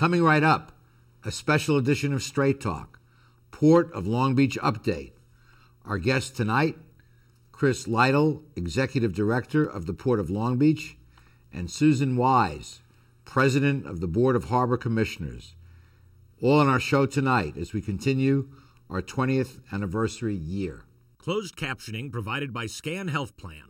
Coming right up, a special edition of Straight Talk, Port of Long Beach Update. Our guest tonight, Chris Lytle, Executive Director of the Port of Long Beach, and Susan Wise, President of the Board of Harbor Commissioners. All on our show tonight as we continue our 20th anniversary year. Closed captioning provided by Scan Health Plan.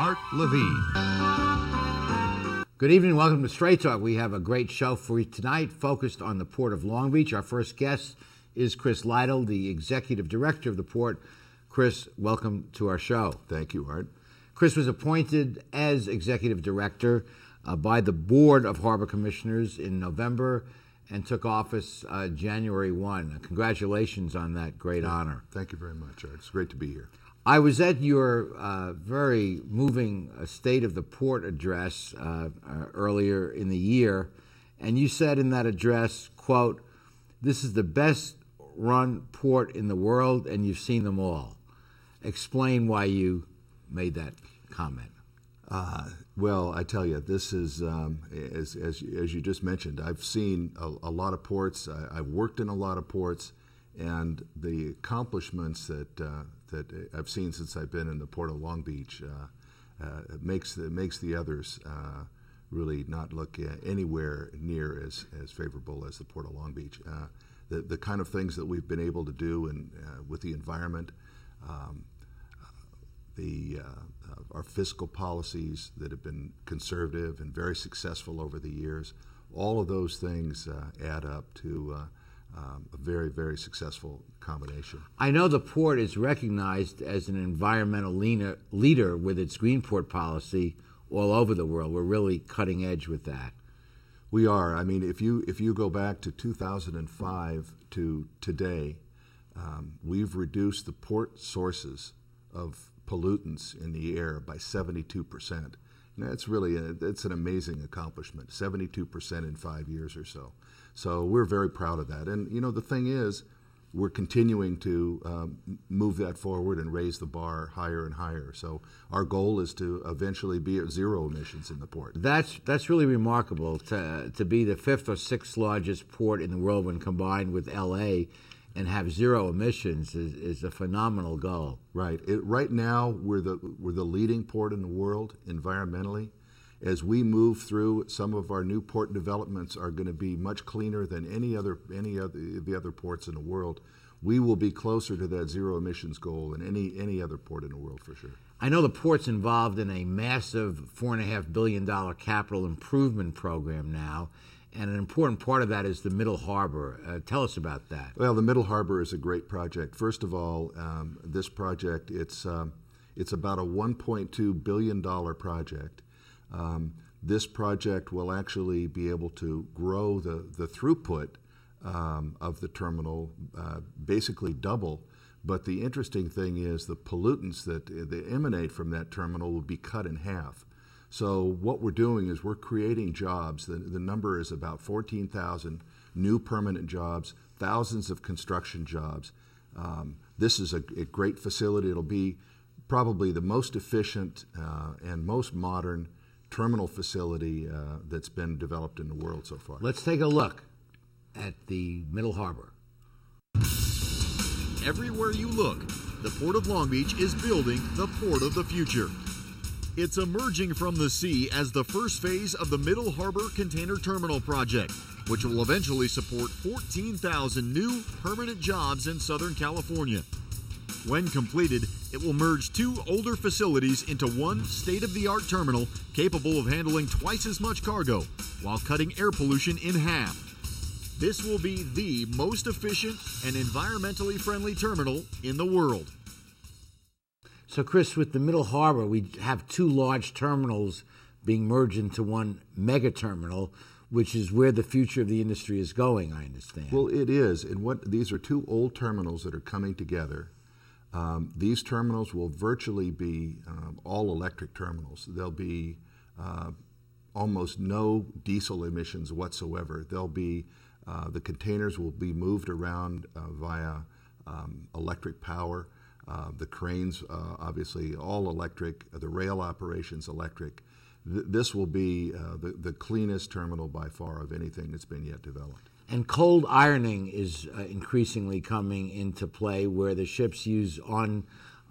Art Levine. Good evening. Welcome to Straight Talk. We have a great show for you tonight focused on the Port of Long Beach. Our first guest is Chris Lytle, the Executive Director of the Port. Chris, welcome to our show. Thank you, Art. Chris was appointed as Executive Director uh, by the Board of Harbor Commissioners in November and took office uh, January 1. Congratulations on that great honor. Thank you very much, Art. It's great to be here. I was at your uh, very moving uh, State of the Port address uh, uh, earlier in the year, and you said in that address, quote, this is the best run port in the world, and you've seen them all. Explain why you made that comment. Uh, well, I tell you, this is um, as, as as you just mentioned. I've seen a, a lot of ports. I, I've worked in a lot of ports, and the accomplishments that uh, that I've seen since I've been in the port of Long Beach uh, uh, makes the makes the others uh, really not look anywhere near as as favorable as the port of Long Beach. The the kind of things that we've been able to do and with the environment. Um, the our fiscal policies that have been conservative and very successful over the years. All of those things add up to um, a very, very successful combination. I know the port is recognized as an environmental leaner, leader with its green port policy all over the world. We're really cutting edge with that. We are. I mean, if you if you go back to 2005 to today, um, we've reduced the port sources of pollutants in the air by 72 percent. That's really a, that's an amazing accomplishment. 72 percent in five years or so. So we're very proud of that. And you know, the thing is, we're continuing to um, move that forward and raise the bar higher and higher. So our goal is to eventually be at zero emissions in the port. That's that's really remarkable to to be the fifth or sixth largest port in the world when combined with L.A. and have zero emissions is, is a phenomenal goal. Right. It, right now, we're the we're the leading port in the world environmentally. As we move through, some of our new port developments are going to be much cleaner than any other any other the other ports in the world. We will be closer to that zero emissions goal than any any other port in the world for sure. I know the port's involved in a massive four and a half billion dollar capital improvement program now, and an important part of that is the Middle Harbor. Uh, tell us about that. Well, the Middle Harbor is a great project. First of all, um, this project it's um, It's about a 1.2 billion dollar project. Um, this project will actually be able to grow the the throughput um, of the terminal, uh, basically double. But the interesting thing is the pollutants that, that emanate from that terminal will be cut in half. So what we're doing is we're creating jobs. The, the number is about 14,000 new permanent jobs, thousands of construction jobs. Um, this is a, a, great facility. It'll be probably the most efficient uh, and most modern terminal facility uh, that's been developed in the world so far. Let's take a look at the Middle Harbor. Everywhere you look, the Port of Long Beach is building the port of the future. It's emerging from the sea as the first phase of the Middle Harbor Container Terminal project, which will eventually support 14,000 new permanent jobs in Southern California. When completed, it will merge two older facilities into one state of the art terminal capable of handling twice as much cargo while cutting air pollution in half. This will be the most efficient and environmentally friendly terminal in the world. So, Chris, with the Middle Harbor, we have two large terminals being merged into one mega terminal, which is where the future of the industry is going, I understand. Well, it is. And what these are two old terminals that are coming together. Um, these terminals will virtually be um, all electric terminals. There'll be uh, almost no diesel emissions whatsoever. There'll be uh, the containers will be moved around uh, via um, electric power. Uh, the cranes, uh, obviously, all electric. The rail operations, electric. Th- this will be uh, the, the cleanest terminal by far of anything that's been yet developed. And cold ironing is increasingly coming into play, where the ships use on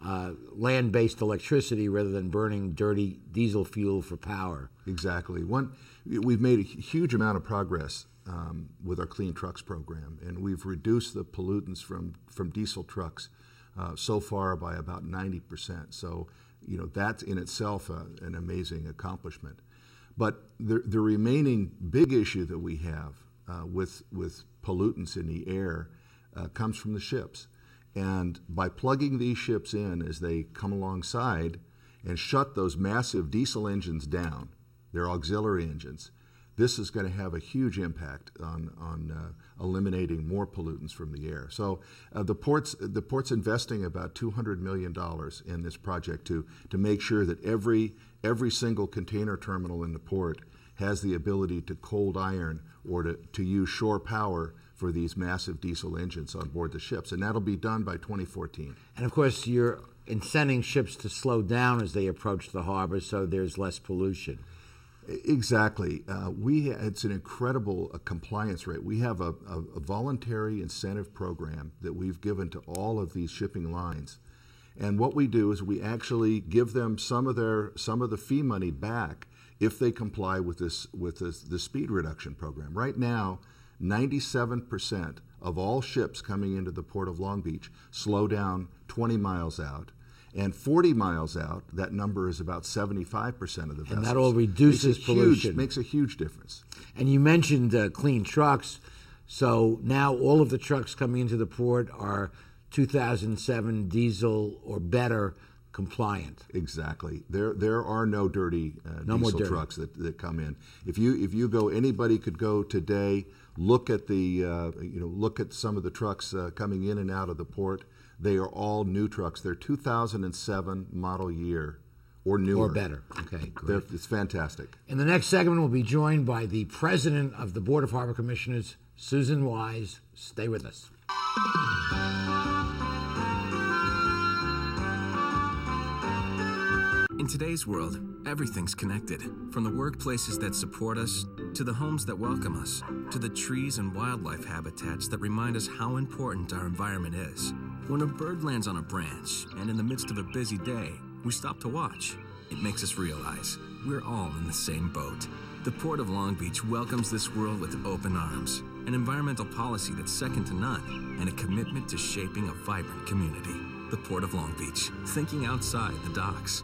uh, land based electricity rather than burning dirty diesel fuel for power. Exactly. One, we've made a huge amount of progress um, with our Clean Trucks program, and we've reduced the pollutants from, from diesel trucks uh, so far by about 90%. So, you know, that's in itself a, an amazing accomplishment. But the, the remaining big issue that we have uh, with, with pollutants in the air uh, comes from the ships. And by plugging these ships in as they come alongside and shut those massive diesel engines down, their auxiliary engines, this is going to have a huge impact on, on uh, eliminating more pollutants from the air. So uh, the port's the port's investing about 200 million dollars in this project to to make sure that every every single container terminal in the port has the ability to cold iron or to, to use shore power for these massive diesel engines on board the ships, and that'll be done by 2014. And of course, you're incenting ships to slow down as they approach the harbor, so there's less pollution. Exactly. Uh, we it's an incredible uh, compliance rate. We have a, a, a, voluntary incentive program that we've given to all of these shipping lines, and what we do is we actually give them some of their some of the fee money back if they comply with this with this, the speed reduction program. Right now, ninety seven percent of all ships coming into the port of Long Beach slow down twenty miles out and 40 miles out, that number is about 75% of the vessels. And that all reduces makes pollution. Huge, makes a huge difference. And you mentioned uh, clean trucks. So now all of the trucks coming into the port are 2007 diesel or better compliant. Exactly. There there are no dirty uh, no diesel dirty. trucks that, that come in. If you if you go, anybody could go today. Look at the uh, you know look at some of the trucks uh, coming in and out of the port they are all new trucks. They're 2007 model year or newer. Or better. Okay, great. It's fantastic. In the next segment, we'll be joined by the president of the Board of Harbor Commissioners, Susan Wise. Stay with us. Today's world, everything's connected. From the workplaces that support us, to the homes that welcome us, to the trees and wildlife habitats that remind us how important our environment is. When a bird lands on a branch, and in the midst of a busy day, we stop to watch, it makes us realize we're all in the same boat. The Port of Long Beach welcomes this world with open arms, an environmental policy that's second to none, and a commitment to shaping a vibrant community. The Port of Long Beach, thinking outside the docks.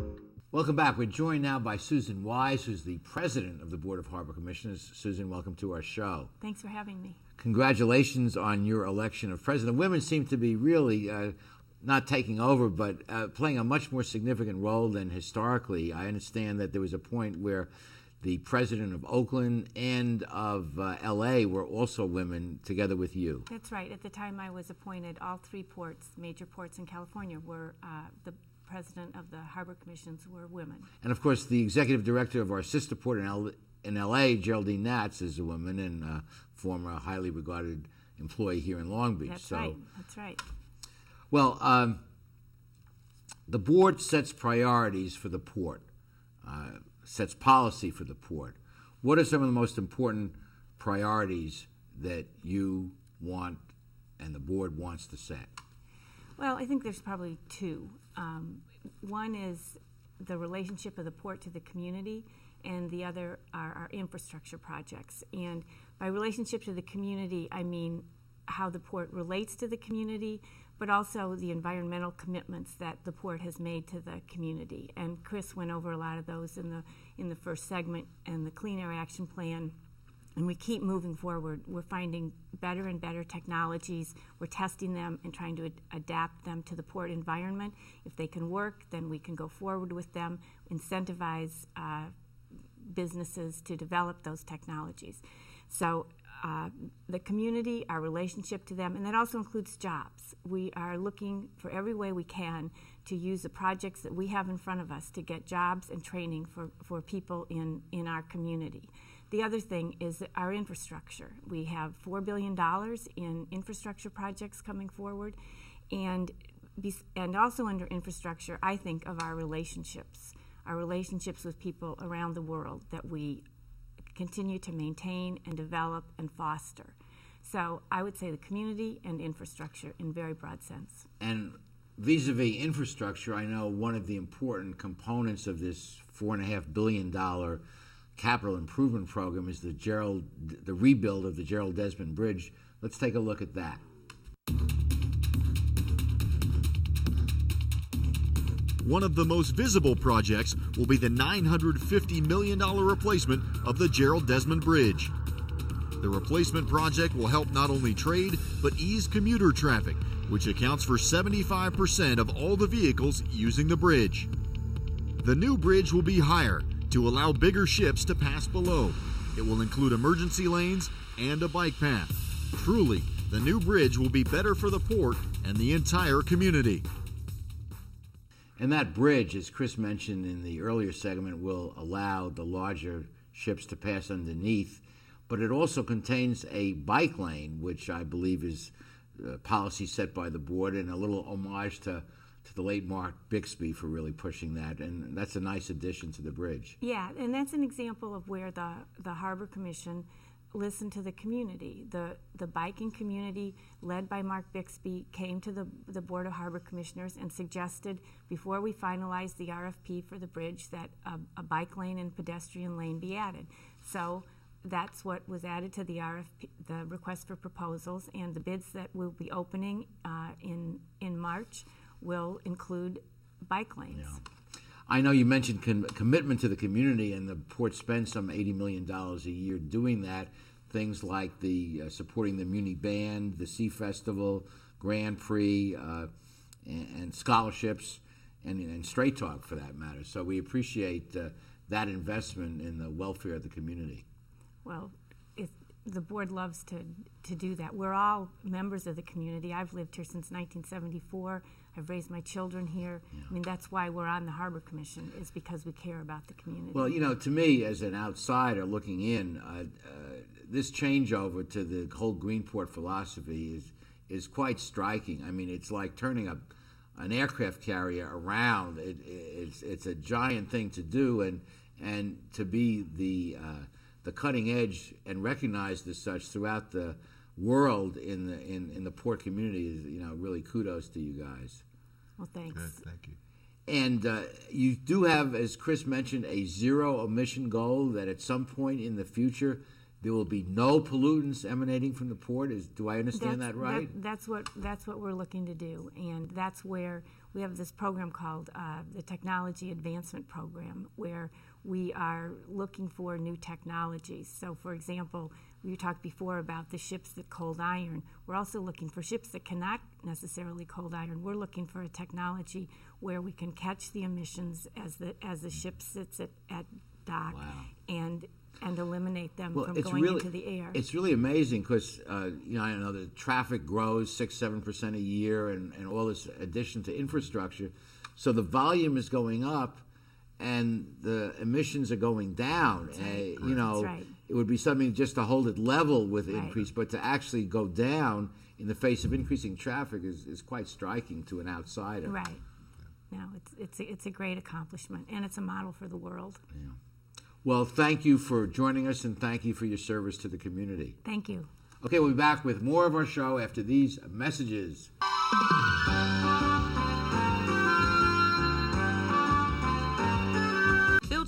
Welcome back. We're joined now by Susan Wise, who's the president of the Board of Harbor Commissioners. Susan, welcome to our show. Thanks for having me. Congratulations on your election of president. Women seem to be really uh, not taking over, but uh, playing a much more significant role than historically. I understand that there was a point where the president of Oakland and of uh, LA were also women together with you. That's right. At the time I was appointed, all three ports, major ports in California, were uh, the president of the harbor commissions were women. And of course, the executive director of our sister port in, L- in LA, Geraldine Knatz, is a woman and a former highly regarded employee here in Long Beach. That's so, right. That's right. Well, um, the board sets priorities for the port, uh, sets policy for the port. What are some of the most important priorities that you want and the board wants to set? Well, I think there's probably two. Um, one is the relationship of the port to the community, and the other are our infrastructure projects. And by relationship to the community, I mean how the port relates to the community, but also the environmental commitments that the port has made to the community. And Chris went over a lot of those in the in the first segment and the Clean Air Action Plan and we keep moving forward. We're finding better and better technologies. We're testing them and trying to ad- adapt them to the port environment. If they can work, then we can go forward with them, incentivize uh, businesses to develop those technologies. So, uh, the community, our relationship to them, and that also includes jobs. We are looking for every way we can to use the projects that we have in front of us to get jobs and training for, for people in, in our community. The other thing is our infrastructure. We have $4 billion in infrastructure projects coming forward, and, and also under infrastructure, I think of our relationships, our relationships with people around the world that we continue to maintain and develop and foster. So I would say the community and infrastructure in very broad sense. And vis-a-vis infrastructure, I know one of the important components of this four and a half billion dollar capital improvement program is the Gerald, the rebuild of the Gerald Desmond Bridge. Let's take a look at that. One of the most visible projects will be the $950 million replacement of the Gerald Desmond Bridge. The replacement project will help not only trade, but ease commuter traffic, which accounts for 75% of all the vehicles using the bridge. The new bridge will be higher to allow bigger ships to pass below. It will include emergency lanes and a bike path. Truly, the new bridge will be better for the port and the entire community. And that bridge, as Chris mentioned in the earlier segment, will allow the larger ships to pass underneath, but it also contains a bike lane, which I believe is a policy set by the board and a little homage to to the late Mark Bixby for really pushing that, and that's a nice addition to the bridge. Yeah, and that's an example of where the the Harbor Commission listened to the community. The the biking community, led by Mark Bixby, came to the the Board of Harbor Commissioners and suggested before we finalized the RFP for the bridge that a, a bike lane and pedestrian lane be added. So that's what was added to the RFP, the request for proposals, and the bids that will be opening uh, in in March will include bike lanes. I know you mentioned com- commitment to the community, and the port spends some eighty million dollars a year doing that. Things like the uh, supporting the Muni Band, the Sea Festival, Grand Prix, uh, and, and scholarships, and, and Straight Talk for that matter. So we appreciate uh, that investment in the welfare of the community. Well, it, the board loves to, to do that. We're all members of the community. I've lived here since 1974. I've raised my children here. I mean, that's why we're on the Harbor Commission, is because we care about the community. Well, you know, to me, as an outsider looking in, uh, uh, this changeover to the whole Greenport philosophy is is quite striking. I mean, it's like turning a an aircraft carrier around. It, it's it's a giant thing to do, and and to be the uh, the cutting edge and recognized as such throughout the world in the in, in the port community is you know really kudos to you guys. Well, thanks. thank you. And uh, you do have, as Chris mentioned, a zero emission goal that at some point in the future there will be no pollutants emanating from the port. Is do I understand That's- that right? that's what that's what we're looking to do, and that's where we have this program called uh, the Technology Advancement Program, where we are looking for new technologies. So, for example, you talked before about the ships that cold iron. We're also looking for ships that cannot necessarily cold iron. We're looking for a technology where we can catch the emissions as the as the ship sits at, at dock and and eliminate them well, from going really into the air. it's really amazing because uh, you know I know the traffic grows six seven percent a year, and, and all this addition to infrastructure, so the volume is going up, and the emissions are going down. Uh, you know, right. it would be something just to hold it level with increase, but to actually go down in the face of increasing traffic is, is quite striking to an outsider. Right. No, it's it's a, it's a great accomplishment, and it's a model for the world. Well, thank you for joining us, and thank you for your service to the community. Thank you. Okay, we'll be back with more of our show after these messages.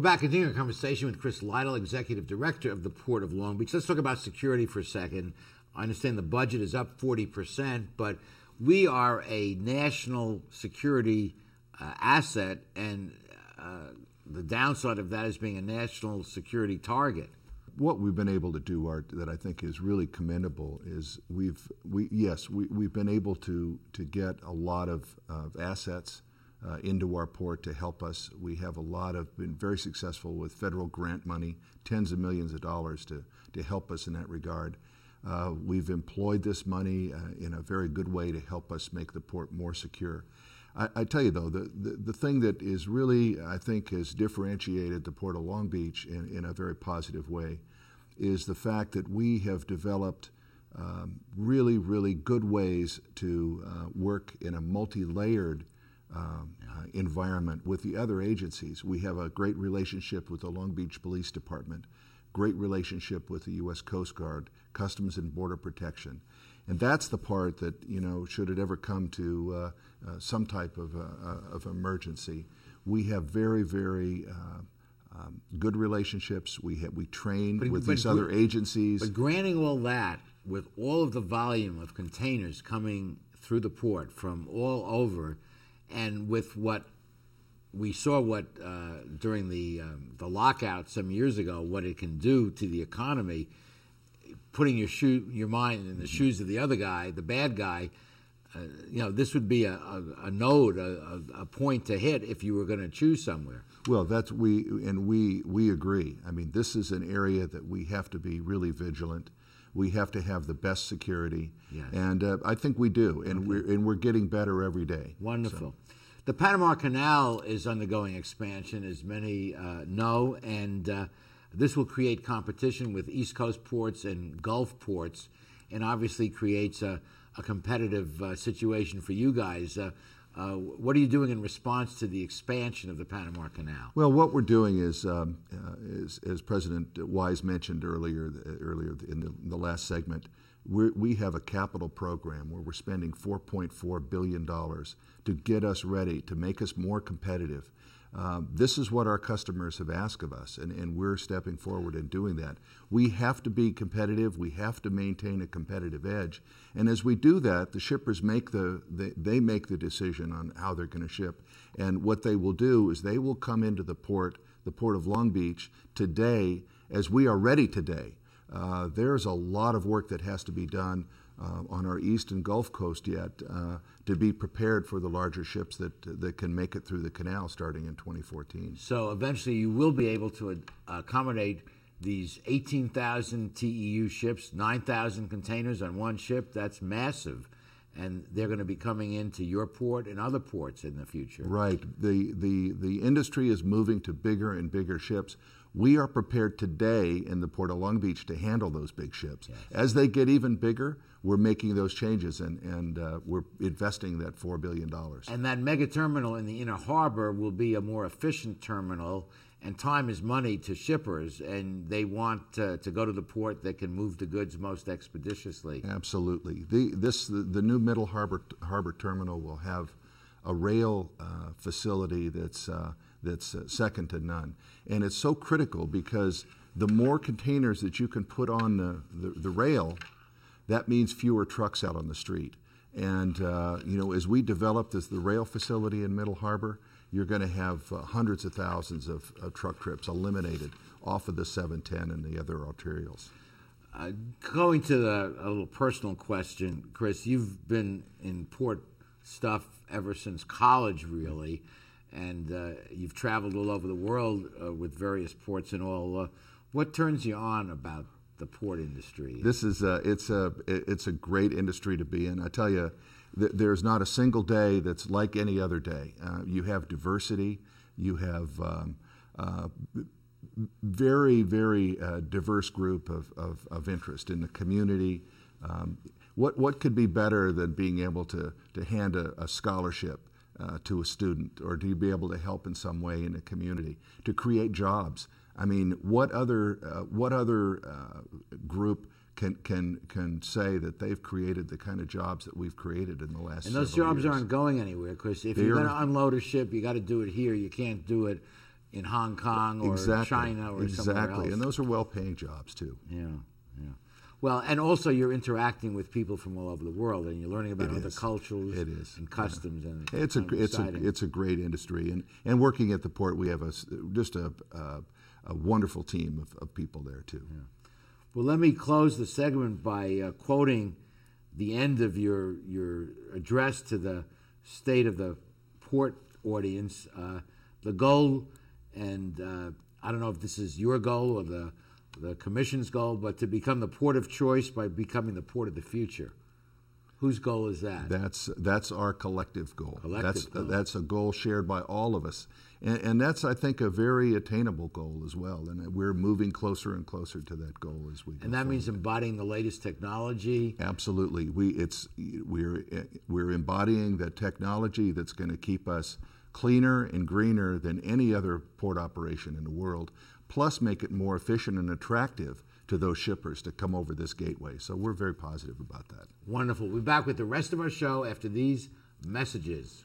We're back continuing our conversation with Chris Lytle, Executive Director of the Port of Long Beach. Let's talk about security for a second. I understand the budget is up 40%, but we are a national security uh, asset, and uh, the downside of that is being a national security target. What we've been able to do, Art, that I think is really commendable, is we've we yes we we've been able to to get a lot of, of assets uh, into our port to help us. We have a lot of been very successful with federal grant money, tens of millions of dollars to to help us in that regard. Uh, we've employed this money uh, in a very good way to help us make the port more secure. I, I tell you, though, the, the, the, thing that is really, I think, has differentiated the Port of Long Beach in, in a very positive way is the fact that we have developed um, really, really good ways to uh, work in a multi layered um, uh, environment with the other agencies. We have a great relationship with the Long Beach Police Department, great relationship with the U.S. Coast Guard, Customs and Border Protection. And that's the part that, you know, should it ever come to uh, uh, some type of, uh, uh, of emergency, we have very, very um, good relationships. We, have, we train but, with but, these other agencies. But granting all that, with all of the volume of containers coming through the port from all over, and with what we saw what uh, during the um, the lockout some years ago, what it can do to the economy, putting your shoe your mind in the shoes of the other guy, the bad guy. Uh, you know, this would be a, a, a node, a, a, point to hit if you were going to choose somewhere. Well, that's we and we we agree. I mean, this is an area that we have to be really vigilant. We have to have the best security, yes. and uh, I think we do, and okay. we're and we're getting better every day. Wonderful. So. The Panama Canal is undergoing expansion, as many uh, know, and uh, this will create competition with East Coast ports and Gulf ports, and obviously creates a, a competitive uh, situation for you guys. Uh, what are you doing in response to the expansion of the Panama Canal? Well, what we're doing is, um, uh, is as President Wise mentioned earlier, earlier in the, in the last segment, we have a capital program where we're spending $4.4 billion to get us ready, to make us more competitive. Um, this is what our customers have asked of us, and, and we're stepping forward and doing that. We have to be competitive. We have to maintain a competitive edge, and as we do that, the shippers make the they, they make the decision on how they're going to ship. And what they will do is they will come into the port, the port of Long Beach, today as we are ready today. Uh, there's a lot of work that has to be done uh, on our east and Gulf Coast yet uh, to be prepared for the larger ships that that can make it through the canal starting in 2014. So eventually, you will be able to accommodate these 18,000 TEU ships, 9,000 containers on one ship. That's massive. And they're going to be coming into your port and other ports in the future. Right. The, the, the industry is moving to bigger and bigger ships. We are prepared today in the Port of Long Beach to handle those big ships. Yes. As they get even bigger, we're making those changes and, and uh, we're investing that $4 billion. And that mega terminal in the inner harbor will be a more efficient terminal, and time is money to shippers, and they want to, to go to the port that can move the goods most expeditiously. Absolutely. The, this, the, the new Middle Harbor, harbor terminal will have a rail uh, facility that's, uh, that's uh, second to none. And it's so critical because the more containers that you can put on the, the, the rail, that means fewer trucks out on the street. And uh, you know, as we develop this, the rail facility in Middle Harbor, you're going to have uh, hundreds of thousands of, of, truck trips eliminated off of the 710 and the other arterials. Uh, going to the, a little personal question, Chris, you've been in port stuff ever since college, really, and uh, you've traveled all over the world uh, with various ports and all. Uh, what turns you on about the port industry? This is a, it's a it's a great industry to be in. I tell you, th- there's not a single day that's like any other day. Uh, you have diversity. You have um, uh, very very uh, diverse group of, of, of, interest in the community. Um, what what could be better than being able to to hand a, a scholarship uh, to a student or to be able to help in some way in a community to create jobs? I mean, what other uh, what other uh, group can can can say that they've created the kind of jobs that we've created in the last? And those jobs years? aren't going anywhere because if They're, you're going to unload a ship, you got to do it here. You can't do it in Hong Kong or exactly, China or exactly. somewhere else. And those are well-paying jobs too. Yeah, yeah. Well, and also you're interacting with people from all over the world, and you're learning about it other is. cultures it is. and customs. Yeah. And it's, it's a it's a it's a great industry, and and working at the port, we have a just a. Uh, a wonderful team of, of people there too. Yeah. Well, let me close the segment by uh, quoting the end of your your address to the state of the port audience. Uh, the goal, and uh, I don't know if this is your goal or the the commission's goal, but to become the port of choice by becoming the port of the future. Whose goal is that? That's that's our collective goal. Collective that's goal. that's a goal shared by all of us, and, and that's I think a very attainable goal as well. And we're moving closer and closer to that goal as we. Go. And that means embodying the latest technology. Absolutely, we it's we're we're embodying the technology that's going to keep us cleaner and greener than any other port operation in the world. Plus, make it more efficient and attractive to those shippers to come over this gateway. So we're very positive about that. Wonderful. We'll be back with the rest of our show after these messages.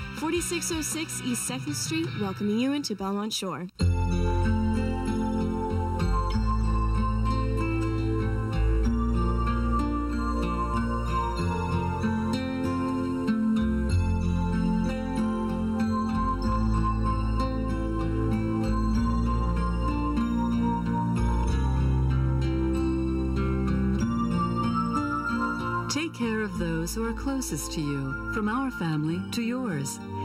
4606 East 2nd Street, welcoming you into Belmont Shore. Take care of those who are closest to you, from our family to yours.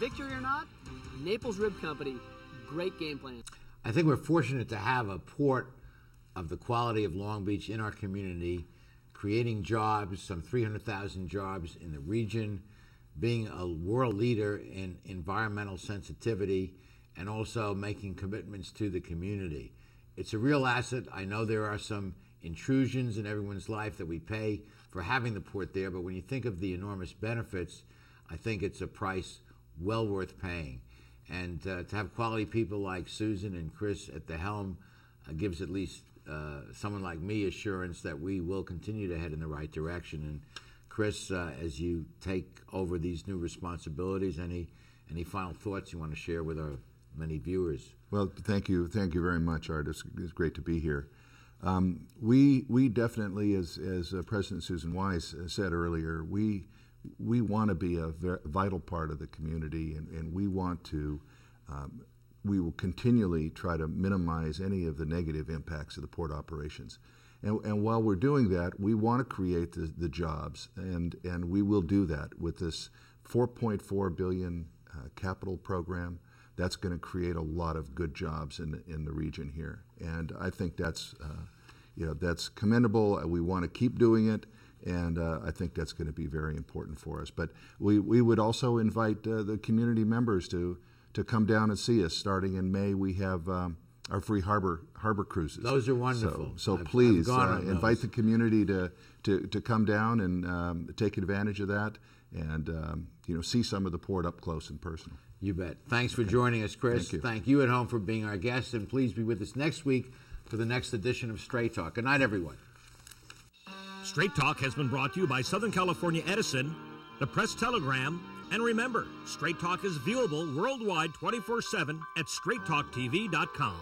Victory or not, Naples Rib Company, great game plan. I think we're fortunate to have a port of the quality of Long Beach in our community, creating jobs, some 300,000 jobs in the region, being a world leader in environmental sensitivity, and also making commitments to the community. It's a real asset. I know there are some intrusions in everyone's life that we pay for having the port there, but when you think of the enormous benefits, I think it's a price well worth paying. And uh, to have quality people like Susan and Chris at the helm uh, gives at least uh, someone like me assurance that we will continue to head in the right direction. And Chris, uh, as you take over these new responsibilities, any any final thoughts you want to share with our many viewers? Well, thank you, thank you very much, Art. It's, it's great to be here. Um, we we definitely, as as uh, President Susan Wise said earlier, we we want to be a vital part of the community, and, and we want to. Um, we will continually try to minimize any of the negative impacts of the port operations. And, and while we're doing that, we want to create the, the jobs, and, and we will do that with this 4.4 billion uh, capital program. That's going to create a lot of good jobs in in the region here, and I think that's uh, you know that's commendable. We want to keep doing it, and uh, I think that's going to be very important for us. But we, we would also invite uh, the community members to to come down and see us. Starting in May, we have um, our free harbor harbor cruises. Those are wonderful. So, so I've- please I've uh, invite the community to, to, to come down and um, take advantage of that, and um, you know see some of the port up close and personal. You bet. Thanks for joining us, Chris. Thank you. Thank you at home for being our guest, and please be with us next week for the next edition of Straight Talk. Good night, everyone. Straight Talk has been brought to you by Southern California Edison, the Press Telegram, and remember, Straight Talk is viewable worldwide 24 7 at straighttalktv.com.